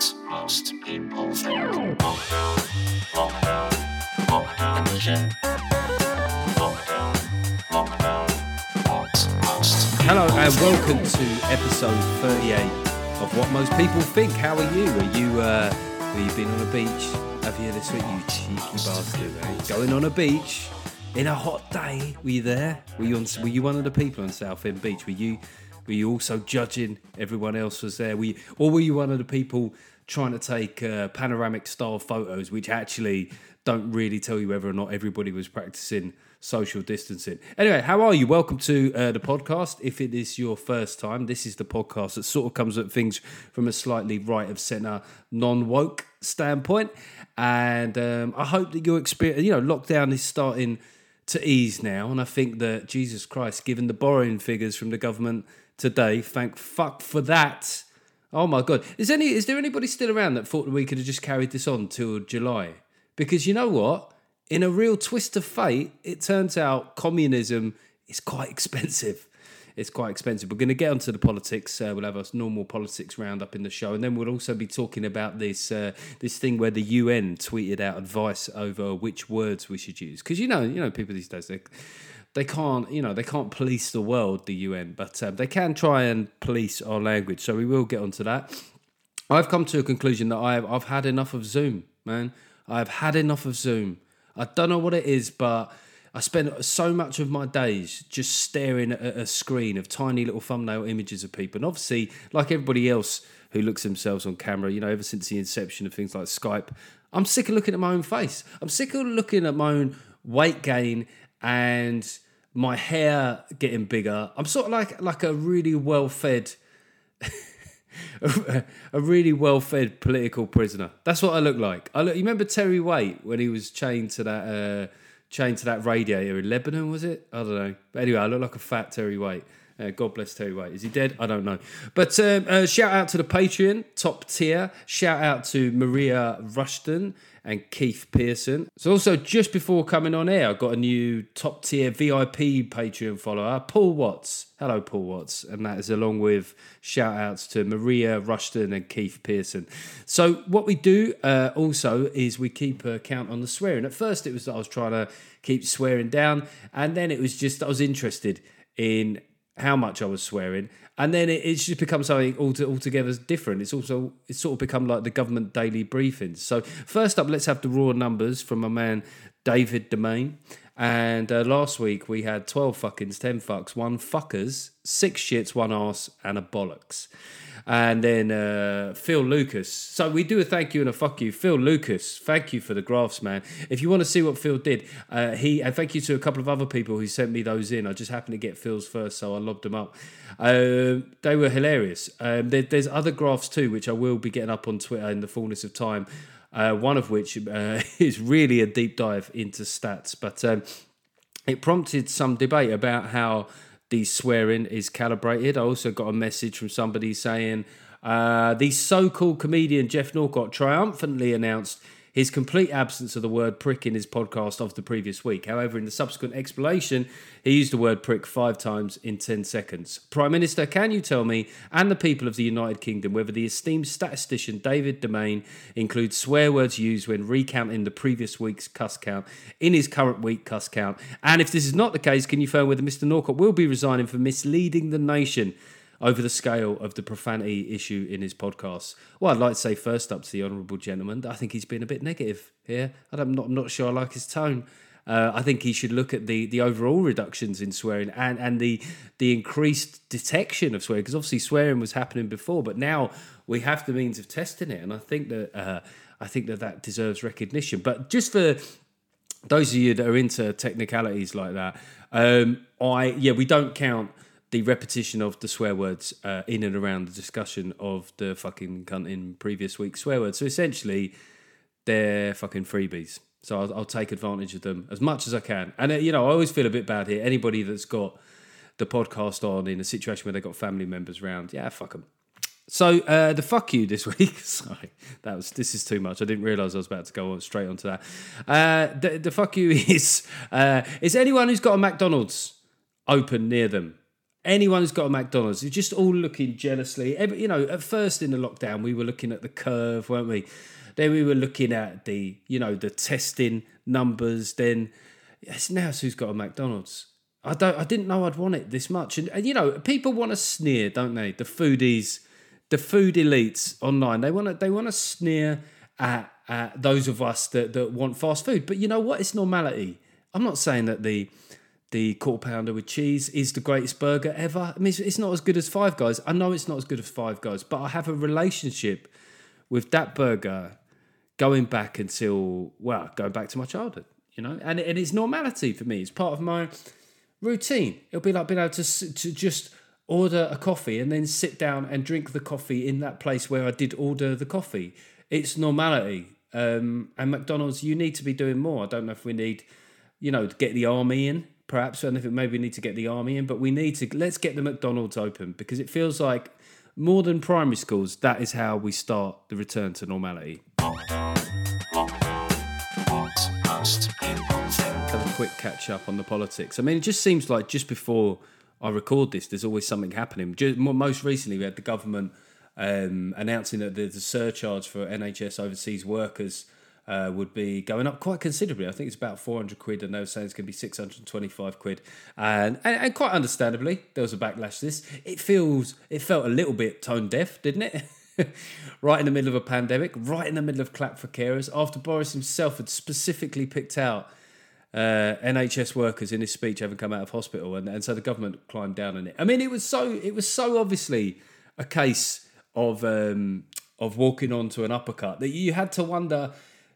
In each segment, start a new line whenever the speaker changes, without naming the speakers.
what most people think. Lockdown, lockdown, lockdown edition. Lockdown, lockdown, what most
Hello and welcome to episode 38 of What Most People Think. How are you? Are you, uh, have you been on a beach? Have you this week, you cheeky bastard? Going on a beach in a hot day. Were you there? Were you on, were you one of the people on Southend Beach? Were you, were you also judging everyone else was there? Were you, or were you one of the people trying to take uh, panoramic style photos, which actually don't really tell you whether or not everybody was practicing social distancing. Anyway, how are you? Welcome to uh, the podcast. If it is your first time, this is the podcast that sort of comes at things from a slightly right of center, non woke standpoint. And um, I hope that your experience, you know, lockdown is starting to ease now. And I think that Jesus Christ, given the borrowing figures from the government today, thank fuck for that. Oh my god, is any is there anybody still around that thought we could have just carried this on till July? Because you know what, in a real twist of fate, it turns out communism is quite expensive. It's quite expensive. We're going to get onto the politics. Uh, we'll have a normal politics roundup in the show, and then we'll also be talking about this uh, this thing where the UN tweeted out advice over which words we should use. Because you know, you know, people these days they they can't, you know, they can't police the world, the UN, but um, they can try and police our language. So we will get onto that. I've come to a conclusion that I've I've had enough of Zoom, man. I've had enough of Zoom. I don't know what it is, but I spend so much of my days just staring at a screen of tiny little thumbnail images of people. And obviously, like everybody else who looks themselves on camera, you know, ever since the inception of things like Skype, I'm sick of looking at my own face. I'm sick of looking at my own weight gain and my hair getting bigger. I'm sort of like like a really well fed a, really well-fed political prisoner. That's what I look like. I look. You remember Terry Waite when he was chained to that uh, chained to that radiator in Lebanon? Was it? I don't know. But anyway, I look like a fat Terry Waite. Uh, God bless Terry Waite. Is he dead? I don't know. But um, uh, shout out to the Patreon, top tier. Shout out to Maria Rushton and Keith Pearson. So also just before coming on air, I got a new top tier VIP Patreon follower, Paul Watts. Hello, Paul Watts, and that is along with shout outs to Maria Rushton and Keith Pearson. So what we do uh, also is we keep a count on the swearing. At first, it was that I was trying to keep swearing down, and then it was just I was interested in how much I was swearing, and then it, it's just become something alto- altogether different. It's also it's sort of become like the government daily briefings. So first up, let's have the raw numbers from my man David Domain. And uh, last week we had twelve fuckings, ten fucks, one fuckers, six shits, one ass, and a bollocks. And then uh, Phil Lucas. So we do a thank you and a fuck you. Phil Lucas, thank you for the graphs, man. If you want to see what Phil did, uh, he and thank you to a couple of other people who sent me those in. I just happened to get Phil's first, so I lobbed them up. Um, they were hilarious. Um, there, there's other graphs too, which I will be getting up on Twitter in the fullness of time. Uh, one of which uh, is really a deep dive into stats, but um, it prompted some debate about how the swearing is calibrated. I also got a message from somebody saying uh, the so-called comedian Geoff Norcott triumphantly announced his complete absence of the word prick in his podcast of the previous week. However, in the subsequent explanation, he used the word prick five times in 10 seconds. Prime Minister, can you tell me and the people of the United Kingdom whether the esteemed statistician David Domain includes swear words used when recounting the previous week's cuss count in his current week cuss count? And if this is not the case, can you confirm whether Mr. Norcott will be resigning for misleading the nation? Over the scale of the profanity issue in his podcast. Well, I'd like to say first up to the honourable gentleman, that I think he's been a bit negative here. I'm not, I'm not sure I like his tone. Uh, I think he should look at the the overall reductions in swearing and, and the the increased detection of swearing because obviously swearing was happening before, but now we have the means of testing it, and I think that uh, I think that that deserves recognition. But just for those of you that are into technicalities like that, um, I yeah we don't count the repetition of the swear words uh, in and around the discussion of the fucking cunt in previous week's swear words. So essentially, they're fucking freebies. So I'll, I'll take advantage of them as much as I can. And uh, you know, I always feel a bit bad here. Anybody that's got the podcast on in a situation where they've got family members around, yeah, fuck them. So uh, the fuck you this week. Sorry, that was this is too much. I didn't realise I was about to go on straight onto that. Uh, the, the fuck you is uh, is anyone who's got a McDonald's open near them. Anyone who's got a McDonald's, you're just all looking jealously. You know, at first in the lockdown, we were looking at the curve, weren't we? Then we were looking at the, you know, the testing numbers. Then it's now who's got a McDonald's. I don't. I didn't know I'd want it this much. And, and you know, people want to sneer, don't they? The foodies, the food elites online. They want to. They want to sneer at, at those of us that that want fast food. But you know what? It's normality. I'm not saying that the the quarter pounder with cheese is the greatest burger ever. I mean, it's, not as good as Five Guys. I know it's not as good as Five Guys, but I have a relationship with that burger going back until well, going back to my childhood. You know, and and it's normality for me. It's part of my routine. It'll be like being able to to just order a coffee and then sit down and drink the coffee in that place where I did order the coffee. It's normality. Um, and McDonald's, you need to be doing more. I don't know if we need, you know, to get the army in, perhaps. And if it maybe we need to get the army in, but we need to let's get the McDonald's open because it feels like more than primary schools, that is how we start the return to normality.
Think.
have a quick catch up on the politics. I mean, it just seems like just before I record this, there's always something happening. Just, most recently, we had the government um, announcing that there's a surcharge for NHS overseas workers uh, would be going up quite considerably. I think it's about 400 quid, and they were saying it's going to be 625 quid. And, and, and quite understandably, there was a backlash this. It feels, it felt a little bit tone deaf, didn't it? right in the middle of a pandemic, right in the middle of clap for carers, after Boris himself had specifically picked out uh, NHS workers in his speech having come out of hospital, and, and so the government climbed down on it. I mean, it was so it was so obviously a case of um, of walking onto an uppercut that you had to wonder.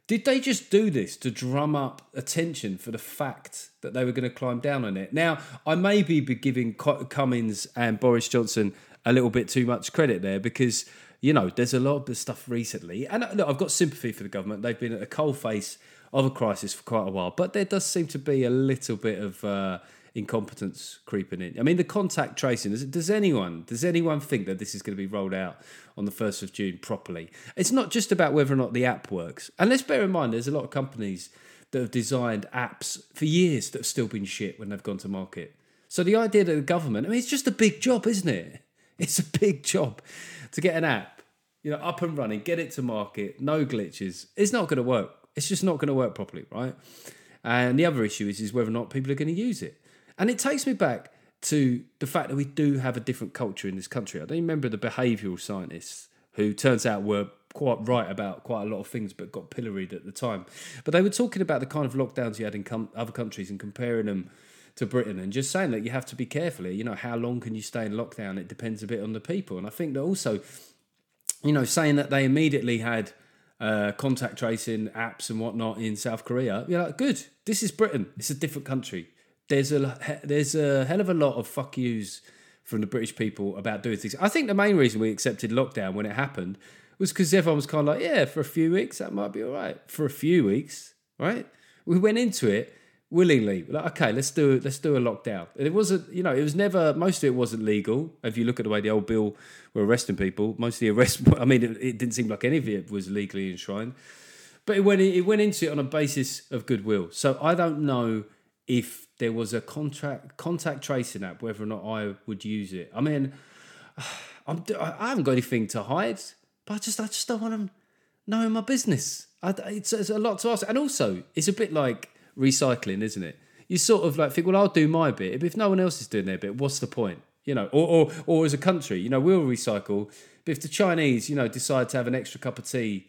Did they just do this to drum up attention for the fact that they were going to climb down on it? Now, I may be giving Cummings and Boris Johnson a little bit too much credit there because, you know, there's a lot of stuff recently. And uh, look, I've got sympathy for the government. They've been at a coal face of a crisis for quite a while, but there does seem to be a little bit of uh, incompetence creeping in. I mean, the contact tracing. Does, does anyone does anyone think that this is going to be rolled out on the first of June properly? It's not just about whether or not the app works. And let's bear in mind, there's a lot of companies that have designed apps for years that have still been shit when they've gone to market. So the idea that the government, I mean, it's just a big job, isn't it? It's a big job to get an app, you know, up and running, get it to market, no glitches. It's not going to work. It's just not going to work properly, right? And the other issue is is whether or not people are going to use it. And it takes me back to the fact that we do have a different culture in this country. I don't remember the behavioural scientists who turns out were quite right about quite a lot of things, but got pilloried at the time. But they were talking about the kind of lockdowns you had in com- other countries and comparing them to Britain, and just saying that you have to be careful. You know, how long can you stay in lockdown? It depends a bit on the people, and I think that also, you know, saying that they immediately had uh, contact tracing apps and whatnot in South Korea, you're like, good. This is Britain. It's a different country. There's a there's a hell of a lot of fuck yous from the British people about doing things. I think the main reason we accepted lockdown when it happened was because everyone was kind of like, yeah, for a few weeks that might be all right. For a few weeks, right? We went into it willingly. Like, okay, let's do let's do a lockdown. It wasn't, you know, it was never. Most of it wasn't legal. If you look at the way the old bill were arresting people, most of the arrest. I mean, it, it didn't seem like any of it was legally enshrined. But it went it went into it on a basis of goodwill. So I don't know if there was a contract contact tracing app, whether or not I would use it. I mean, I'm, I haven't got anything to hide, but I just I just don't want them knowing my business. I, it's, it's a lot to ask, and also it's a bit like recycling, isn't it? You sort of like think, well, I'll do my bit. If no one else is doing their bit, what's the point? You know, or or, or as a country, you know, we'll recycle. But if the Chinese, you know, decide to have an extra cup of tea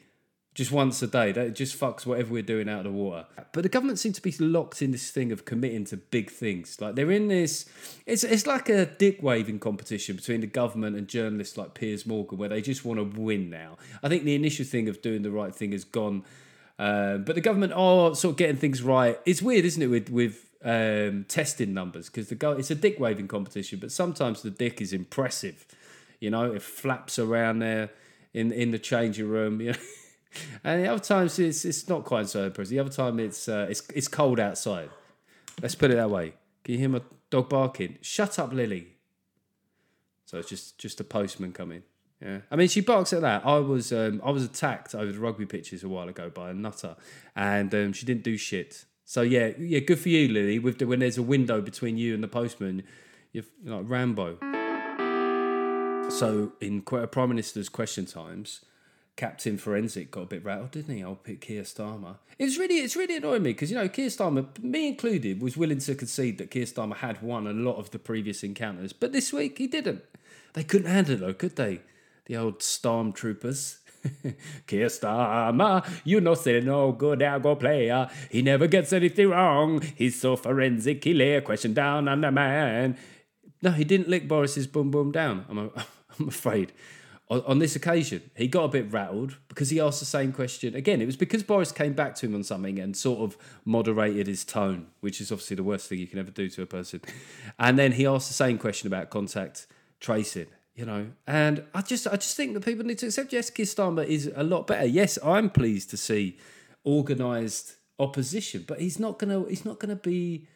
just once a day. That just fucks whatever we're doing out of the water. But the government seem to be locked in this thing of committing to big things. Like they're in this. It's it's like a dick waving competition between the government and journalists like Piers Morgan, where they just want to win now. I think the initial thing of doing the right thing has gone. Um, but the government are sort of getting things right. It's weird, isn't it, with with um, testing numbers because the go it's a dick waving competition, but sometimes the dick is impressive. You know, it flaps around there in in the changing room. You know. And the other times it's it's not quite so impressive. The other time it's uh, it's it's cold outside. Let's put it that way. Can you hear my dog barking? Shut up, Lily. So it's just just a postman coming. Yeah, I mean she barks at that. I was um, I was attacked over the rugby pitches a while ago by a nutter, and um, she didn't do shit. So yeah, yeah, good for you, Lily. With the, when there's a window between you and the postman, You're like Rambo. So in Prime Minister's question times, Captain Forensic got a bit rattled, didn't he? I'll pick Keir Starmer. It was really, it's really annoying me because you know Keir Starmer, me included, was willing to concede that Keir Starmer had won a lot of the previous encounters, but this week he didn't. They couldn't handle it though, could they? The old Starmtroopers. Keir Starmer, you know, say no good algo player. He never gets anything wrong. He's so forensic, he lay a question down on the man. No, he didn't lick Boris's boom boom down. I'm, I'm afraid. On, on this occasion, he got a bit rattled because he asked the same question again. It was because Boris came back to him on something and sort of moderated his tone, which is obviously the worst thing you can ever do to a person. And then he asked the same question about contact tracing. You know, and I just, I just think that people need to accept. Jessica Starmer is a lot better. Yes, I'm pleased to see organised opposition, but he's not gonna, he's not gonna be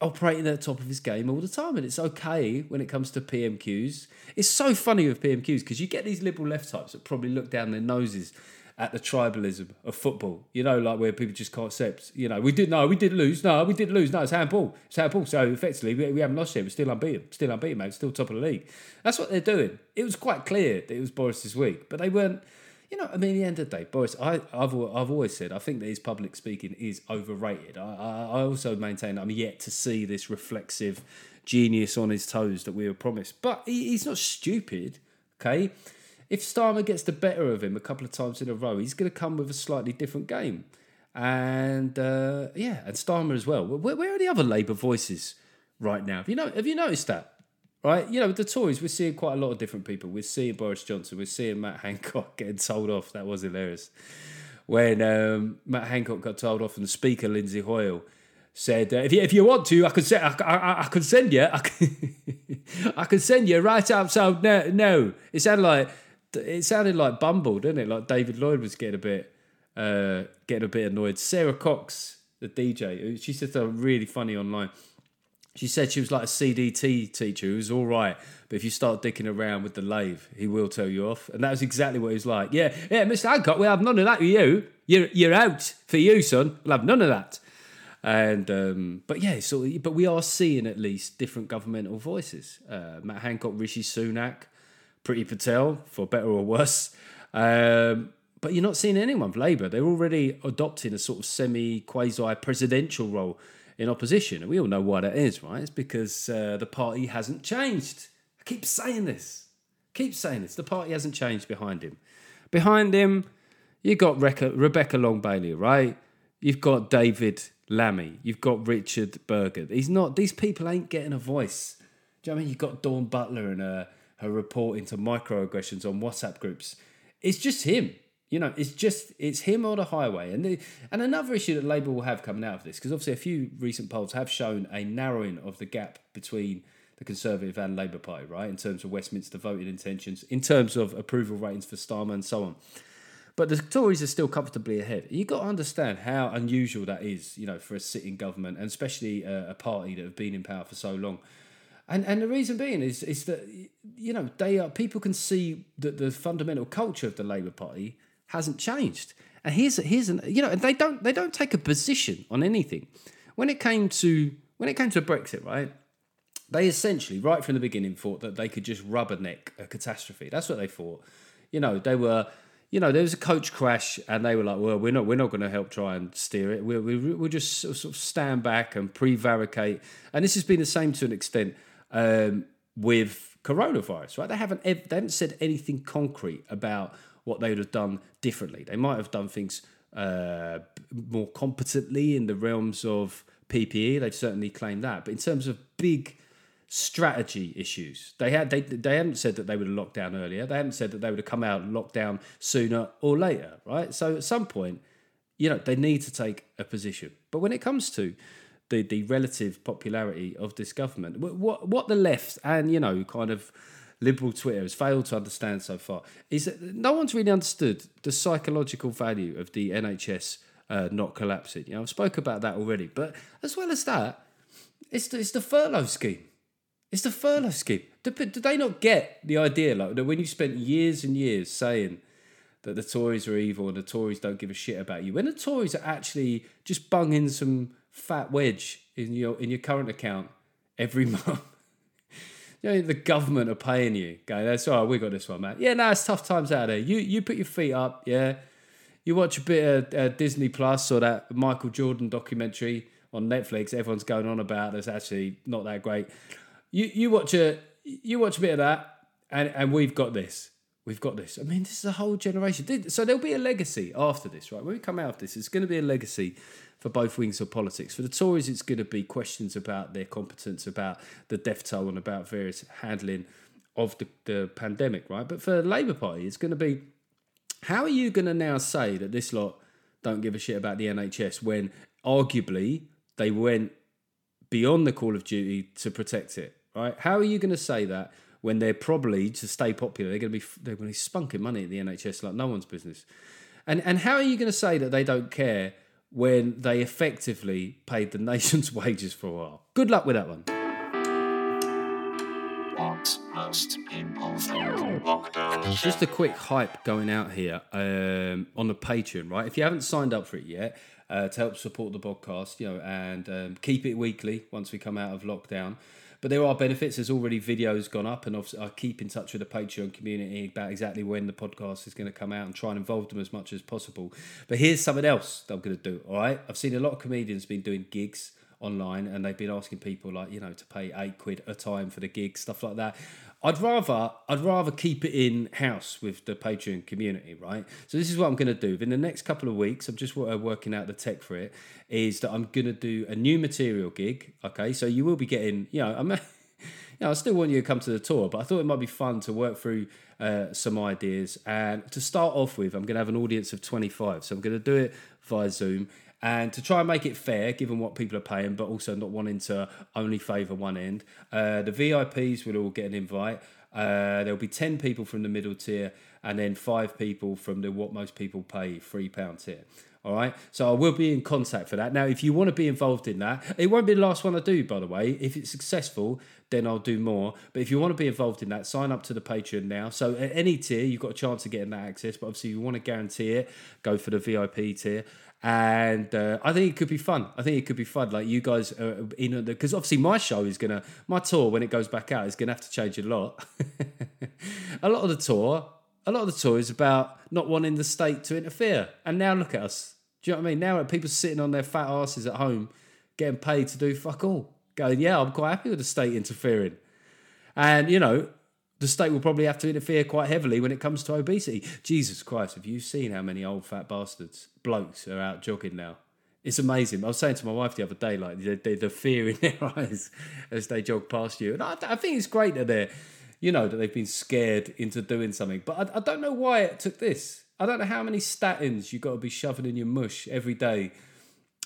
operating at the top of his game all the time. And it's okay when it comes to PMQs. It's so funny with PMQs because you get these liberal left types that probably look down their noses at the tribalism of football. You know, like where people just can't accept, you know, we did, no, we did lose. No, we did lose. No, it's handball. It's handball. So effectively, we, we haven't lost yet. We're still unbeaten. Still unbeaten, mate. Still top of the league. That's what they're doing. It was quite clear that it was Boris's week, but they weren't. You know, I mean, at the end of the day, Boris, I, I've, I've always said I think that his public speaking is overrated. I, I, I also maintain I'm yet to see this reflexive genius on his toes that we were promised. But he, he's not stupid, okay? If Starmer gets the better of him a couple of times in a row, he's going to come with a slightly different game. And uh, yeah, and Starmer as well. Where, where are the other Labour voices right now? Have you know? Have you noticed that? Right, you know, the Tories, we're seeing quite a lot of different people. We're seeing Boris Johnson, we're seeing Matt Hancock getting told off. That was hilarious. When um, Matt Hancock got told off, and the Speaker, Lindsay Hoyle, said, uh, if, you, if you want to, I could, send, I, I, I could send you, I could, I send you right outside. No, no, it sounded like it sounded like Bumble, didn't it? Like David Lloyd was getting a bit, uh, getting a bit annoyed. Sara Cox, the DJ, she said something really funny online. She said she was like a CDT teacher who was all right, but if you start dicking around with the lathe, he will tell you off. And that was exactly what he was like. Yeah, yeah, Mr. Hancock, we'll have none of that with you. You're you're out for you, son. We'll have none of that. And um, but yeah, so but we are seeing at least different governmental voices. Uh, Matt Hancock, Rishi Sunak, Priti Patel, for better or worse. Um, but you're not seeing anyone of Labour. They're already adopting a sort of semi quasi presidential role in opposition. And we all know why that is, right? It's because uh, the party hasn't changed. I keep saying this. Keep saying this. The party hasn't changed behind him. Behind him, you've got Rebecca, Rebecca Long Bailey, right? You've got David Lammy. You've got Richard Burgon. He's not. These people ain't getting a voice. Do you know what I mean? You've got Dawn Butler and her, her report into microaggressions on WhatsApp groups. It's just him. You know, it's just it's him on the highway, and the, and another issue that Labour will have coming out of this, because obviously a few recent polls have shown a narrowing of the gap between the Conservative and Labour Party, right, in terms of Westminster voting intentions, in terms of approval ratings for Starmer and so on. But the Tories are still comfortably ahead. You've got to understand how unusual that is, you know, for a sitting government, and especially a, a party that have been in power for so long. And and the reason being is is that you know they are people can see that the fundamental culture of the Labour Party hasn't changed. And here's here's an you know they don't they don't take a position on anything. When it came to when it came to Brexit, right? They essentially right from the beginning thought that they could just rubberneck a catastrophe. That's what they thought. You know they were. You know, there was a coach crash, and they were like, "Well, we're not, we're not going to help try and steer it. We'll, we'll, we'll just sort of stand back and prevaricate." And this has been the same to an extent um, with coronavirus, right? They haven't they haven't said anything concrete about what they would have done differently. They might have done things uh, more competently in the realms of PPE. They've certainly claimed that, but in terms of big strategy issues, they had they they haven't said that they would have locked down earlier. They haven't said that they would have come out locked down sooner or later, right? So at some point, you know, they need to take a position. But when it comes to the the relative popularity of this government. What what, what the left and you know kind of liberal Twitter has failed to understand so far is that no one's really understood the psychological value of the NHS uh, not collapsing. You know, I've spoke about that already, but as well as that, it's the, it's the furlough scheme. It's the furlough scheme. Do, do they not get the idea like that when you spent years and years saying that the Tories are evil and the Tories don't give a shit about you, when the Tories are actually just bunging some fat wedge in your in your current account every month. You know, the government are paying you. Go, that's all right, we got this one, man. Yeah, no, it's tough times out there. You you put your feet up, yeah. You watch a bit of uh, Disney Plus or that Michael Jordan documentary on Netflix. Everyone's going on about. That's actually not that great. You you watch a you watch a bit of that, and and we've got this. We've got this. I mean, this is a whole generation. So there'll be a legacy after this, right? When we come out of this, it's going to be a legacy for both wings of politics. For the Tories, it's going to be questions about their competence, about the death toll, and about various handling of the, the pandemic, right? But for the Labour Party, it's going to be how are you going to now say that this lot don't give a shit about the NHS when arguably they went beyond the call of duty to protect it, right? How are you going to say that when they're probably to stay popular, they're going to be they're going to be spunking money at the NHS like no one's business, and and how are you going to say that they don't care when they effectively paid the nation's wages for a while? Good luck with that one. Just a quick hype going out here um, on the Patreon, right? If you haven't signed up for it yet, uh, to help support the podcast, you know, and um, keep it weekly once we come out of lockdown. But there are benefits. There's already videos gone up, and I keep in touch with the Patreon community about exactly when the podcast is going to come out and try and involve them as much as possible. But here's something else that I'm going to do. All right, I've seen a lot of comedians been doing gigs online, and they've been asking people like you know to pay eight quid a time for the gig, stuff like that. I'd rather I'd rather keep it in house with the Patreon community, right? So this is what I'm going to do. In the next couple of weeks, I'm just uh, working out the tech for it. Is that I'm going to do a new material gig. Okay, so you will be getting, you know, I'm. You know, I still want you to come to the tour, but I thought it might be fun to work through uh, some ideas. And to start off with, I'm going to have an audience of 25. So I'm going to do it via Zoom. And to try and make it fair, given what people are paying, but also not wanting to only favour one end, uh, the VIPs will all get an invite. Uh, there'll be 10 people from the middle tier and then five people from the what most people pay £3 tier. All right. So I will be in contact for that. Now, if you want to be involved in that, it won't be the last one I do, by the way. If it's successful, then I'll do more. But if you want to be involved in that, sign up to the Patreon now. So at any tier, you've got a chance of getting that access. But obviously, you want to guarantee it, go for the VIP tier. And uh, I think it could be fun. I think it could be fun. Like you guys are in because obviously my show is gonna my tour when it goes back out is gonna have to change a lot. a lot of the tour, a lot of the tour is about not wanting the state to interfere. And now look at us. Do you know what I mean? Now people sitting on their fat asses at home, getting paid to do fuck all. Going, yeah, I'm quite happy with the state interfering. And you know, the state will probably have to interfere quite heavily when it comes to obesity. Jesus Christ, have you seen how many old fat bastards, blokes, are out jogging now? It's amazing. I was saying to my wife the other day, like the, the, the fear in their eyes as they jog past you. And I, I think it's great that they're, you know, that they've been scared into doing something. But I, I don't know why it took this. I don't know how many statins you've got to be shoving in your mush every day.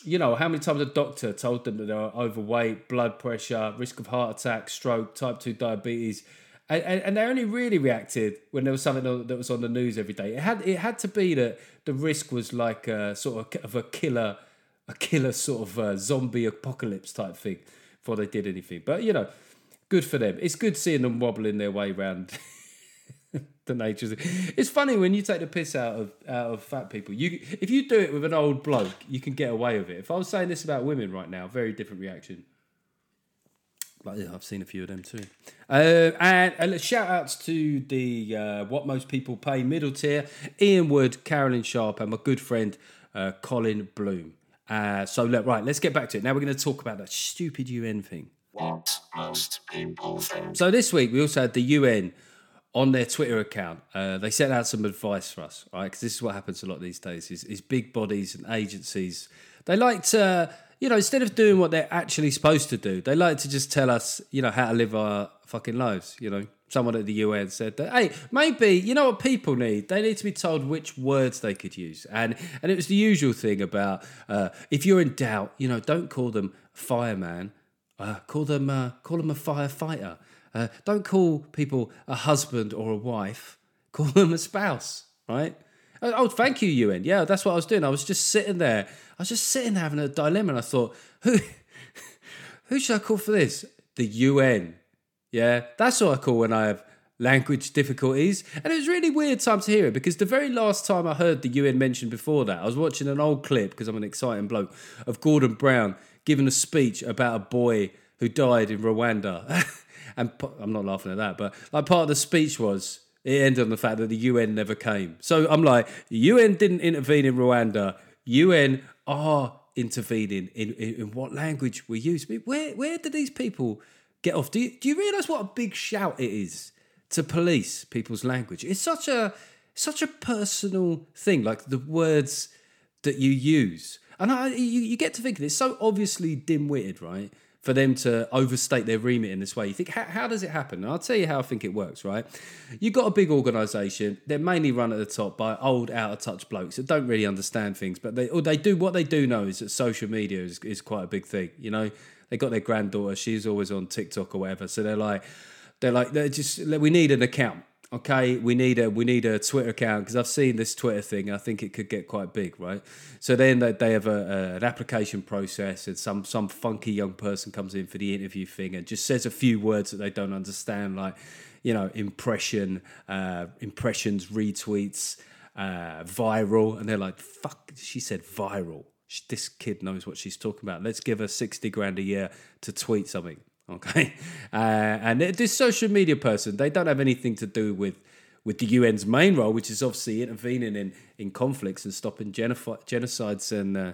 You know, how many times a doctor told them that they were overweight, blood pressure, risk of heart attack, stroke, type 2 diabetes. And, and, and they only really reacted when there was something that was on the news every day. It had it had to be that the risk was like a sort of, of a killer, a killer sort of uh zombie apocalypse type thing before they did anything. But you know, good for them. It's good seeing them wobbling their way around the nature. It's funny when you take the piss out of out of fat people. You if you do it with an old bloke, you can get away with it. If I was saying this about women right now, very different reaction. But yeah, I've seen a few of them too. Uh, and, and shout outs to the uh, what most people pay middle tier, Ian Wood, Carolyn Sharp, and my good friend uh, Colin Bloom. Uh, so look, right, let's get back to it. Now we're going to talk about that stupid UN thing.
what most people think
So this week we also had the UN on their Twitter account. Uh, they sent out some advice for us, right? Because this is what happens a lot these days: is, is big bodies and agencies they like to, you know, instead of doing what they're actually supposed to do, they like to just tell us, you know, how to live our fucking lives. You know, someone at the UN said that, hey, maybe you know what people need? They need to be told which words they could use, and and it was the usual thing about uh, if you're in doubt, you know, don't call them fireman. Uh, call them uh, call them a firefighter. Uh, don't call people a husband or a wife. Call them a spouse, right? Oh, oh, thank you, UN. Yeah, that's what I was doing. I was just sitting there. I was just sitting there having a dilemma, and I thought, who, who should I call for this? The UN. Yeah, that's what I call when I have language difficulties. And it was really weird time to hear it because the very last time I heard the UN mentioned before that, I was watching an old clip because I'm an exciting bloke of Gordon Brown giving a speech about a boy who died in Rwanda. And I'm not laughing at that, but like part of the speech was it ended on the fact that the UN never came. So I'm like, UN didn't intervene in Rwanda. UN are intervening in, in, in what language we use. Where where do these people get off? Do you, do you realise what a big shout it is to police people's language? It's such a such a personal thing, like the words that you use. And I, you, you get to thinking it's so obviously dim-witted, right? For them to overstate their remit in this way, you think, how, how does it happen? And I'll tell you how I think it works, right? You've got a big organisation; they're mainly run at the top by old, out of touch blokes that don't really understand things, but they or they do what they do know is that social media is, is quite a big thing. You know, they got their granddaughter; she's always on TikTok or whatever, so they're like, they're like, they're just we need an account okay we need a we need a twitter account because i've seen this twitter thing i think it could get quite big right? So then they, they have a, a, an application process and some some funky young person comes in for the interview thing and just says a few words that they don't understand like you know impression uh, impressions retweets uh, viral. And they're like fuck she said viral. This kid knows what she's talking about. Let's give her 60 grand a year to tweet something okay? Uh, and this social media person they don't have anything to do with with the UN's main role which is obviously intervening in in conflicts and stopping genocides and uh,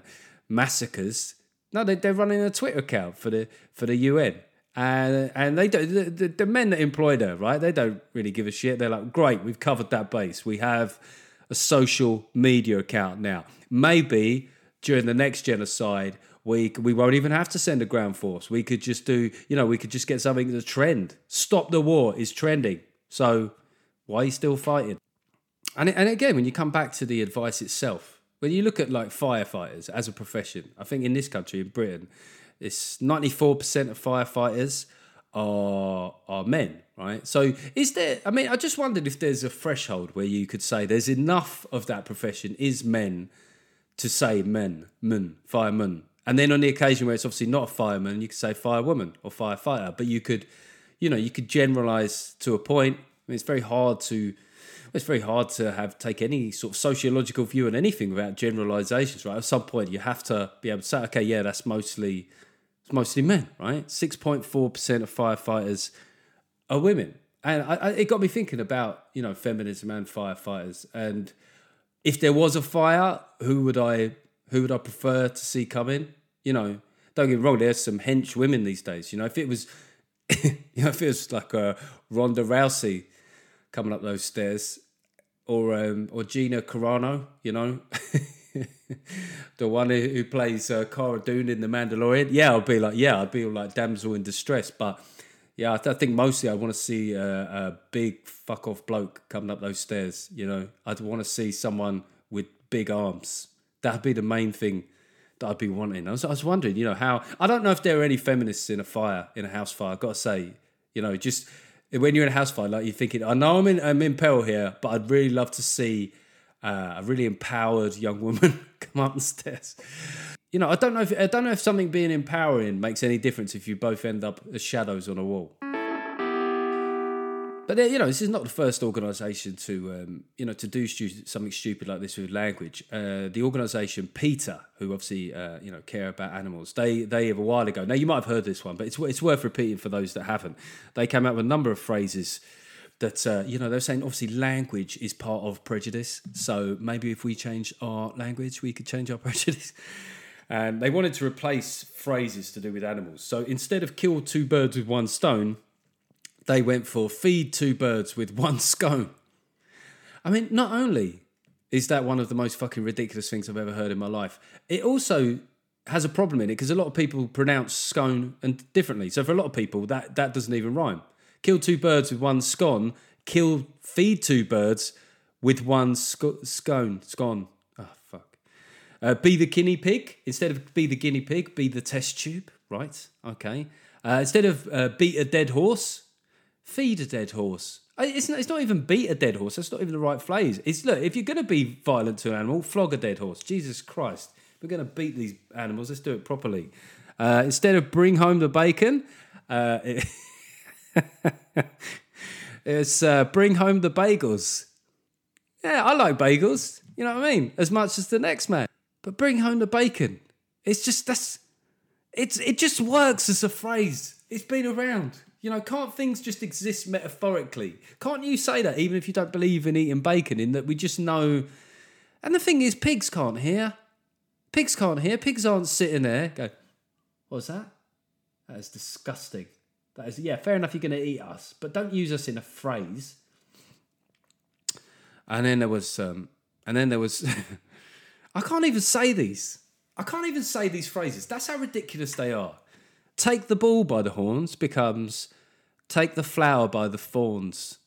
massacres. No they, they're running a twitter account for the for the UN and and they don't the, the, the men that employed her right they don't really give a shit. They're like great we've covered that base. We have a social media account now. Maybe during the next genocide we we won't even have to send a ground force. We could just do, you know, we could just get something that's trend. Stop the war is trending. So why are you still fighting? And and again, when you come back to the advice itself, when you look at like firefighters as a profession, I think in this country, in Britain, it's ninety four percent of firefighters are are men, right? So is there? I mean, I just wondered if there's a threshold where you could say there's enough of that profession is men to say men, men, firemen, and then on the occasion where it's obviously not a fireman, you could say firewoman or firefighter. But you could, you know, you could generalize to a point. I mean, it's very hard to, it's very hard to have take any sort of sociological view on anything without generalizations, right? At some point, you have to be able to say, okay, yeah, that's mostly, it's mostly men, right? Six point four percent of firefighters are women, and I, I, it got me thinking about you know feminism and firefighters, and if there was a fire, who would I who would I prefer to see come in? You know, don't get me wrong. There's some hench women these days. You know, if it was, you know, if it was like a Ronda Rousey coming up those stairs, or um, or Gina Carano, you know, the one who, plays uh, Cara Dune in The Mandalorian. Yeah, I'd be like, yeah, I'd be like damsel in distress. But yeah, I, th- I think mostly I want to see a, a big fuck off bloke coming up those stairs. You know, I'd want to see someone with big arms That'd be the main thing that I'd be wanting. I was, I was wondering, you know, how I don't know if there are any feminists in a fire, in a house fire. I've got to say, you know, just when you're in a house fire, like you're thinking, I know I'm in, I'm in peril here, but I'd really love to see uh, a really empowered young woman come up the stairs. You know, I don't know if I don't know if something being empowering makes any difference if you both end up as shadows on a wall. But you know, this is not the first organisation to um, you know to do stu- something stupid like this with language. Uh, the organisation PETA, who obviously uh, you know care about animals, they they have a while ago. Now you might have heard this one, but it's it's worth repeating for those that haven't. They came out with a number of phrases that uh, you know they're saying obviously language is part of prejudice. So maybe if we change our language, we could change our prejudice. And they wanted to replace phrases to do with animals. So instead of kill two birds with one stone, they went for feed two birds with one scone. I mean, not only is that one of the most fucking ridiculous things I've ever heard in my life, it also has a problem in it because a lot of people pronounce scone and differently. So for a lot of people, that that doesn't even rhyme. Kill two birds with one scone. Kill feed two birds with one sc- scone. Scone. Oh fuck. Uh, be the guinea pig instead of be the guinea pig. Be the test tube. Right. Okay. Uh, instead of uh, beat a dead horse, feed a dead horse. It's not, it's not even beat a dead horse. That's not even the right phrase. It's look, if you're going to be violent to an animal, flog a dead horse. Jesus Christ. We're going to beat these animals. Let's do it properly. Uh, instead of bring home the bacon, uh, it it's uh, bring home the bagels. Yeah, I like bagels. You know what I mean? As much as the next man. But bring home the bacon. It's just that's it's it just works as a phrase. It's been around. You know, can't things just exist metaphorically? Can't you say that even if you don't believe in eating bacon, in that we just know. And the thing is, pigs can't hear. Pigs can't hear. Pigs aren't sitting there. Go, what's that? That is disgusting. That is, yeah, fair enough, you're going to eat us, but don't use us in a phrase. And then there was, um, and then there was, I can't even say these. I can't even say these phrases. That's how ridiculous they are. Take the bull by the horns becomes take the flower by the thorns.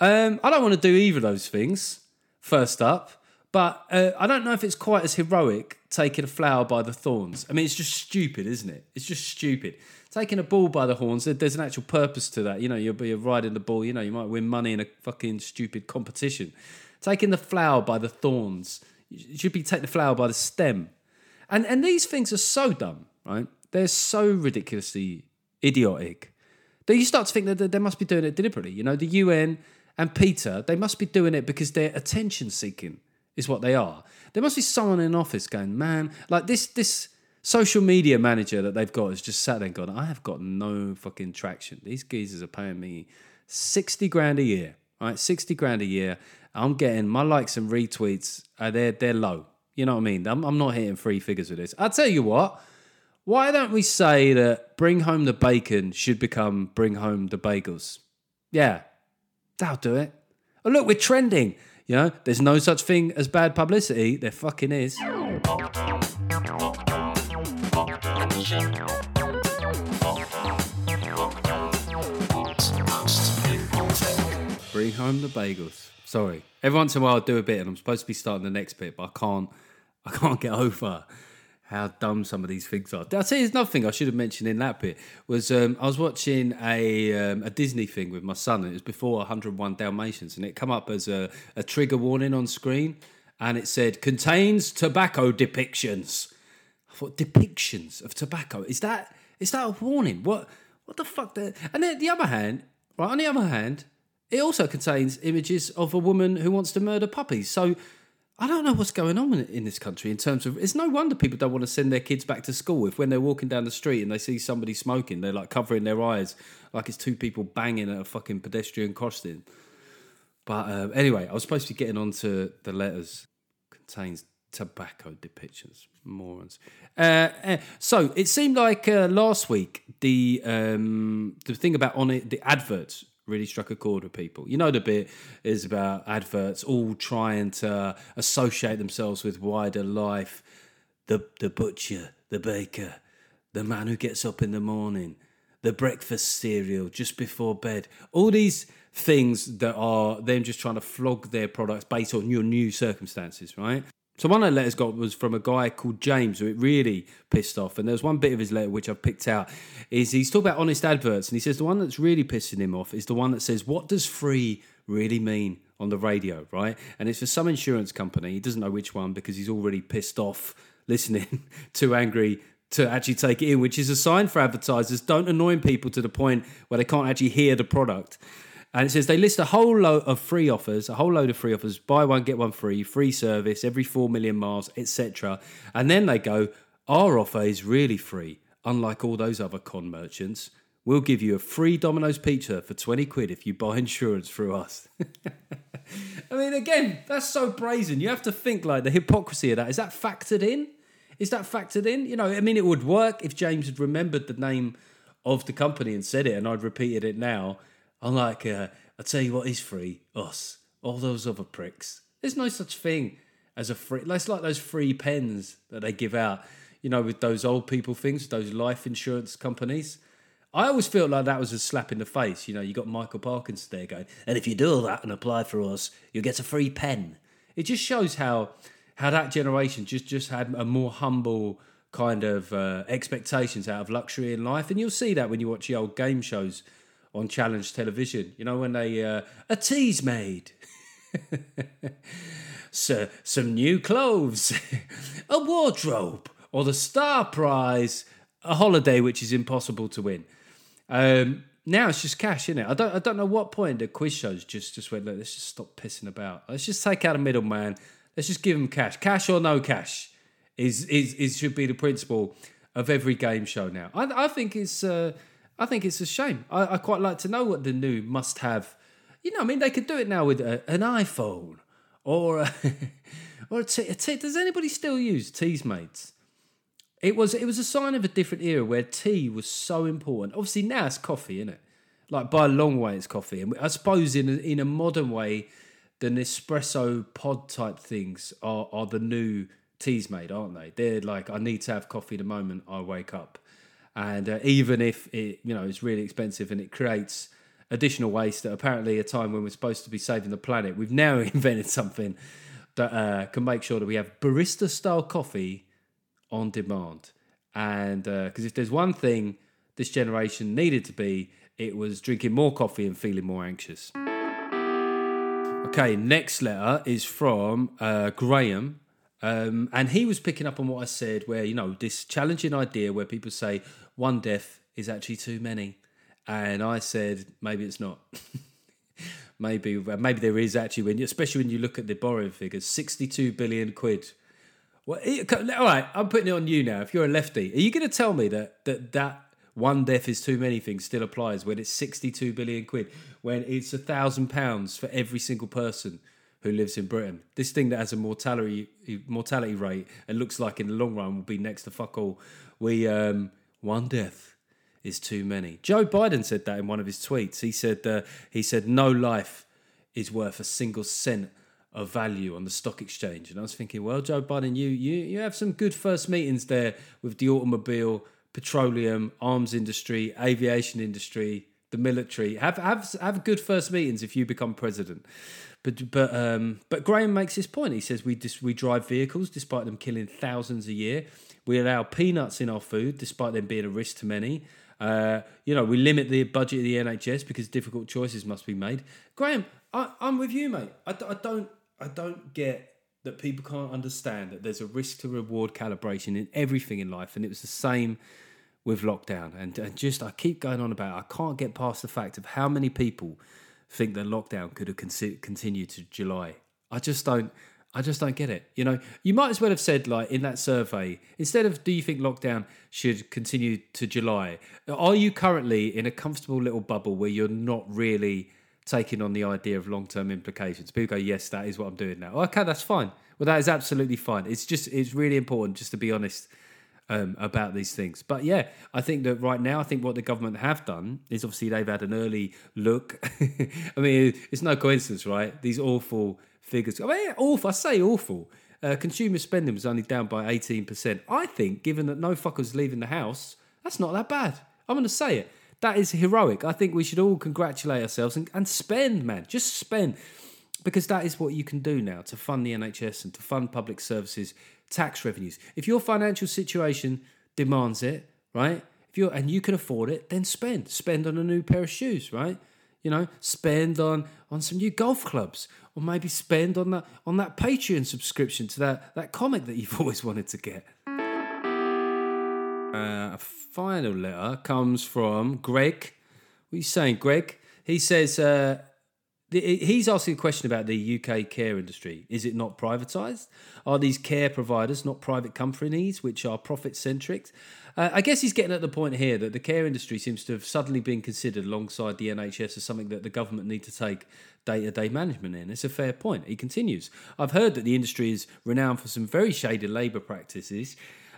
Um, I don't want to do either of those things, first up, but uh, I don't know if it's quite as heroic taking a flower by the thorns. I mean, it's just stupid, isn't it? It's just stupid. Taking a bull by the horns, there's an actual purpose to that. You know, you'll be riding the bull, you know, you might win money in a fucking stupid competition. Taking the flower by the thorns, you should be taking the flower by the stem. And, and these things are so dumb, right? They're so ridiculously idiotic that you start to think that they must be doing it deliberately. You know, the UN and PETA, they must be doing it because they're attention seeking, is what they are. There must be someone in office going, man, like this this social media manager that they've got has just sat there and gone, I have got no fucking traction. These geezers are paying me 60 grand a year, right? 60 grand a year. I'm getting my likes and retweets, uh, they're, they're low. You know what I mean? I'm, I'm not hitting three figures with this. I'll tell you what, why don't we say that bring home the bacon should become bring home the bagels? Yeah, that'll do it. Oh, look, we're trending. You know, there's no such thing as bad publicity. There fucking is. Bring home the bagels. Sorry. Every once in a while, I'll do a bit, and I'm supposed to be starting the next bit, but I can't. I can't get over how dumb some of these things are. I'll tell you, another thing I should have mentioned in that bit was um, I was watching a um, a Disney thing with my son, and it was before 101 Dalmatians, and it come up as a, a trigger warning on screen, and it said contains tobacco depictions. I thought depictions of tobacco is that is that a warning? What what the fuck? The, and then the other hand, right on the other hand, it also contains images of a woman who wants to murder puppies. So I don't know what's going on in, this country in terms of. It's no wonder people don't want to send their kids back to school if when they're walking down the street and they see somebody smoking, they're like covering their eyes like it's two people banging at a fucking pedestrian crossing. But uh, anyway, I was supposed to be getting onto the letters. Contains tobacco depictions, morons. Uh, uh, so it seemed like uh, last week the um, the thing about on it the adverts really struck a chord with people. You know, the bit is about adverts all trying to associate themselves with wider life. The the butcher, the baker, the man who gets up in the morning, the breakfast cereal just before bed. All these things that are them just trying to flog their products based on your new circumstances, right? So one of the letters got was from a guy called James, who it really pissed off. And there's one bit of his letter which I've picked out is he's talking about honest adverts, and he says the one that's really pissing him off is the one that says, "What does free really mean?" on the radio, right? And it's for some insurance company. He doesn't know which one because he's already pissed off listening, too angry to actually take it in, which is a sign for advertisers. Don't annoy people to the point where they can't actually hear the product. And it says they list a whole load of free offers, a whole load of free offers, buy one, get one free, free service every 4 million miles, etc. And then they go, our offer is really free, unlike all those other con merchants. We'll give you a free Domino's pizza for 20 quid if you buy insurance through us. I mean, again, that's so brazen. You have to think like the hypocrisy of that. Is that factored in? Is that factored in? You know, I mean, it would work if James had remembered the name of the company and said it, and I'd repeated it now Unlike, uh, I tell you what is free, us. All those other pricks. There's no such thing as a free. It's like those free pens that they give out, you know, with those old people things, those life insurance companies. I always felt like that was a slap in the face. You know, you got Michael Parkinson there going, and if you do all that and apply for us, you'll get a free pen. It just shows how how that generation just just had a more humble kind of uh, expectations out of luxury in life, and you'll see that when you watch the old game shows on challenge television. You know when they uh, a Teasmade. so, some new clothes, a wardrobe, or the star prize, a holiday which is impossible to win. Um, now it's just cash, isn't it? I don't, I don't know what point the quiz shows just, just went, look, let's just stop pissing about. Let's just take out a middleman. Let's just give them cash. Cash or no cash is, is, is should be the principle of every game show now. I, I think it's, uh, I think it's a shame. I, I quite like to know what the new must have. You know, I mean, they could do it now with a, an iPhone or a, or a tea. Does anybody still use Teasmades? It was it was a sign of a different era where tea was so important. Obviously now it's coffee, isn't it? Like by a long way, it's coffee. And I suppose in a, in a modern way, the Nespresso pod type things are are the new Teasmade, aren't they? They're like I need to have coffee the moment I wake up, and uh, even if it you know it's really expensive and it creates additional waste at apparently a time when we're supposed to be saving the planet, we've now invented something that uh, can make sure that we have barista style coffee on demand. And because uh, if there's one thing this generation needed to be, it was drinking more coffee and feeling more anxious. Okay, next letter is from uh, Graham. Um, and he was picking up on what I said, where, you know, this challenging idea where people say one death is actually too many. And I said, maybe it's not. maybe maybe there is actually, when especially when you look at the borrowing figures 62 billion quid well, all right, I'm putting it on you now. If you're a lefty, are you going to tell me that that that one death is too many thing still applies when it's 62 billion quid, when it's a thousand pounds for every single person who lives in Britain? This thing that has a mortality mortality rate and looks like in the long run will be next to fuck all. We um, one death is too many. Joe Biden said that in one of his tweets. He said uh, he said no life is worth a single cent of value on the stock exchange. And I was thinking, well, Joe Biden, you you you have some good first meetings there with the automobile, petroleum, arms industry, aviation industry, the military. Have have have good first meetings if you become president. But but um, but Graham makes his point. He says we dis- we drive vehicles despite them killing thousands a year. We allow peanuts in our food despite them being a risk to many. Uh, you know, we limit the budget of the NHS because difficult choices must be made. Graham, I, am with you, mate. I, I don't I don't get that people can't understand that there's a risk to reward calibration in everything in life, and it was the same with lockdown. And, and just I keep going on about. It. I can't get past the fact of how many people think that lockdown could have con- continued to July. I just don't. I just don't get it. You know, you might as well have said like in that survey instead of do you think lockdown should continue to July? Are you currently in a comfortable little bubble where you're not really taking on the idea of long term implications. People go, yes, that is what I'm doing now. Okay, that's fine. Well, that is absolutely fine. It's just it's really important just to be honest um, about these things. But yeah, I think that right now, I think what the government have done is obviously they've had an early look. I mean, it's no coincidence, right? These awful figures. I mean, awful. I say awful. Uh, consumer spending was only down by 18%. I think, given that no fuckers leaving the house, that's not that bad. I'm going to say it. That is heroic. I think we should all congratulate ourselves and, and spend, man. Just spend. Because that is what you can do now to fund the NHS and to fund public services, tax revenues. If your financial situation demands it, right? If you're and you can afford it, then spend. Spend on a new pair of shoes, right? You know, spend on on some new golf clubs, or maybe spend on that on that Patreon subscription to that that comic that you've always wanted to get. Uh, a final letter comes from Greg. What are you saying, Greg? He says uh, he's asking a question about the UK care industry. Is it not privatised? Are these care providers not private companies which are profit centric? Uh, I guess he's getting at the point here that the care industry seems to have suddenly been considered alongside the NHS as something that the government need to take day to day management in. It's a fair point. He continues I've heard that the industry is renowned for some very shady labour practices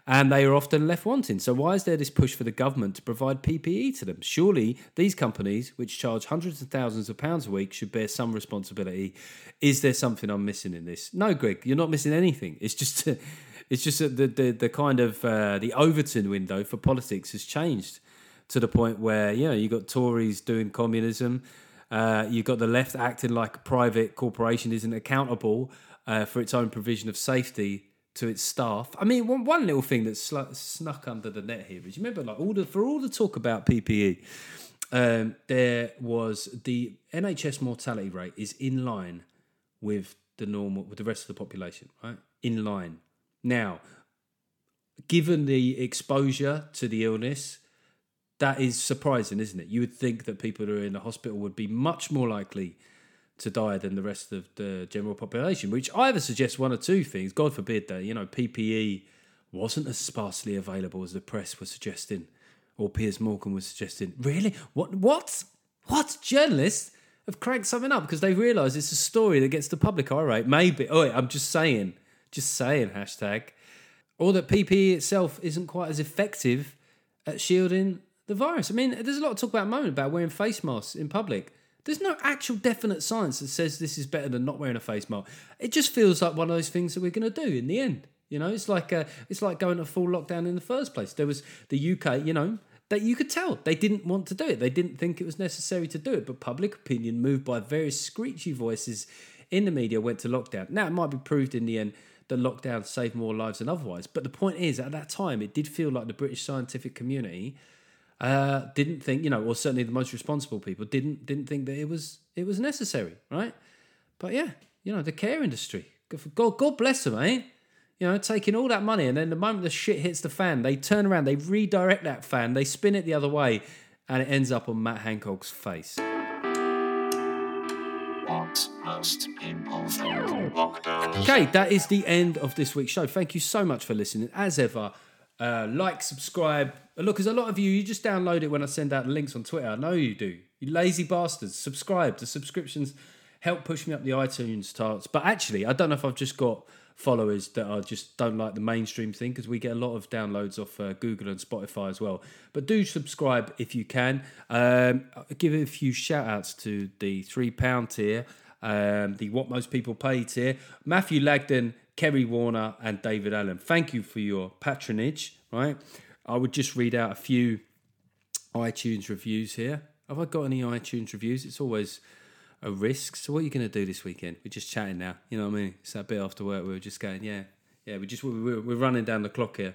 and they are often left wanting. So, why is there this push for the government to provide PPE to them? Surely these companies, which charge hundreds of thousands of pounds a week, should bear some responsibility. Is there something I'm missing in this? No, Greg, you're not missing anything. It's just, it's just that the, the the kind of uh, the Overton window for politics has changed to the point where you know you got Tories doing communism. Uh, you've got the left acting like a private corporation isn't accountable uh, for its own provision of safety to its staff. I mean, one, one little thing that sl- snuck under the net here is you remember, like all the for all the talk about PPE, um, there was the NHS mortality rate is in line with the normal with the rest of the population, right? In line. Now, given the exposure to the illness, that is surprising, isn't it? You would think that people who are in the hospital would be much more likely to die than the rest of the general population, which either suggests one or two things. God forbid that, you know, PPE wasn't as sparsely available as the press was suggesting, or Piers Morgan was suggesting, really? What? What? What? Journalists have cranked something up because they realise it's a story that gets the public irate. Maybe. Oh, wait, I'm just saying. Just saying. Hashtag. Or that PPE itself isn't quite as effective at shielding the virus. I mean, there's a lot of talk about at the moment about wearing face masks in public. There's no actual definite science that says this is better than not wearing a face mask. It just feels like one of those things that we're going to do in the end. You know, it's like uh, it's like going to full lockdown in the first place. There was the UK, you know, that you could tell they didn't want to do it. They didn't think it was necessary to do it, but public opinion, moved by various screechy voices in the media, went to lockdown. Now it might be proved in the end that lockdown saved more lives than otherwise. But the point is, at that time, it did feel like the British scientific community uh, didn't think, you know, or certainly the most responsible people didn't didn't think that it was it was necessary, right? But yeah, you know, the care industry, God, God bless them, eh? You know, taking all that money, and then the moment the shit hits the fan, they turn around, they redirect that fan, they spin it the other way, and it ends up on Matt Hancock's face.
Most people think lockdown
Okay, that is the end of this week's show. Thank you so much for listening. As ever, uh, like, subscribe. Look, because a lot of you, you just download it when I send out links on Twitter. I know you do. You lazy bastards. Subscribe. The subscriptions help push me up the iTunes charts. But actually, I don't know if I've just got followers that are just don't like the mainstream thing because we get a lot of downloads off uh, Google and Spotify as well. But do subscribe if you can. Um, give a few shout outs to the three pound tier, um, the what most people pay tier, Matthew Lagden, Kerry Warner, and David Allen. Thank you for your patronage. Right, I would just read out a few iTunes reviews here. Have I got any iTunes reviews? It's always a risk. So what are you going to do this weekend? We're just chatting now. You know what I mean? It's that bit after work. We were just going, yeah, yeah. We just we're, we're running down the clock here.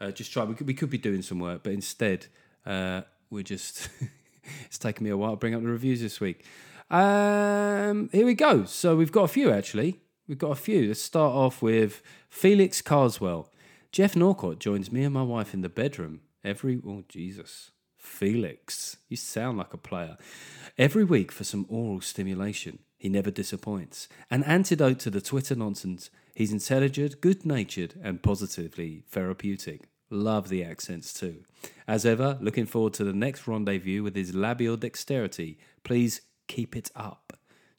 Uh, just try. We could we could be doing some work, but instead uh, we're just. it's taken me a while to bring up the reviews this week. Um, here we go. So we've got a few actually. We've got a few. Let's start off with Felix Carswell. Geoff Norcott joins me and my wife in the bedroom every. Oh Jesus, Felix, you sound like a player. Every week for some oral stimulation. He never disappoints. An antidote to the Twitter nonsense. He's intelligent, good natured, and positively therapeutic. Love the accents too. As ever, looking forward to the next rendezvous with his labial dexterity. Please keep it up.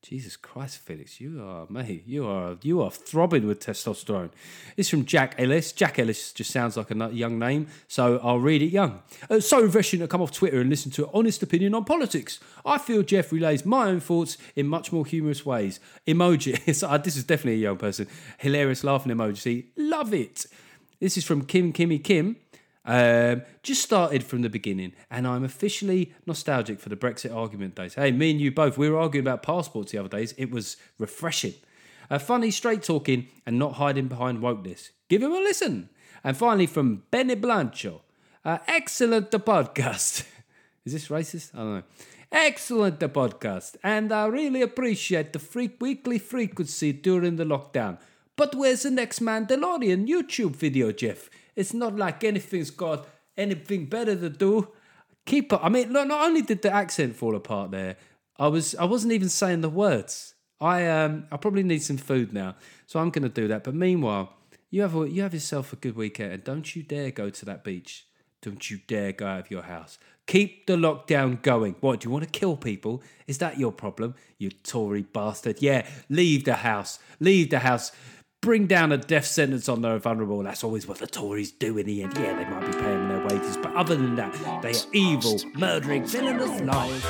Jesus Christ, Felix, you are mate, you are you are throbbing with testosterone. It's from Jack Ellis. Jack Ellis just sounds like a young name, so I'll read it young. Uh, so refreshing to come off Twitter and listen to an honest opinion on politics. I feel Geoff relays my own thoughts in much more humorous ways. Emoji, so, uh, this is definitely a young person. Hilarious laughing emoji. Love it. This is from Kim Kimmy Kim. Um, just started from the beginning, and I'm officially nostalgic for the Brexit argument days. Hey, me and you both, we were arguing about passports the other days. It was refreshing. Uh, funny, straight talking, and not hiding behind wokeness. Give him a listen. And finally, from Benny Blancho. Uh, excellent the podcast. Is this racist? I don't know. Excellent the podcast, and I really appreciate the freak weekly frequency during the lockdown. But where's the next Mandalorian YouTube video, Geoff? It's not like anything's got anything better to do. Keep up. I mean, look, not only did the accent fall apart there, I was I wasn't even saying the words. I um I probably need some food now, so I'm to do that. But meanwhile, you have a, you have yourself a good weekend, and don't you dare go to that beach. Don't you dare go out of your house. Keep the lockdown going. What, do you want to kill people? Is that your problem? You Tory bastard. Yeah, leave the house. Leave the house. Bring down a death sentence on the vulnerable. That's always what the Tories do in the end. Yeah, they might be paying their wages, but other than that, they are evil, murdering, villainous liars.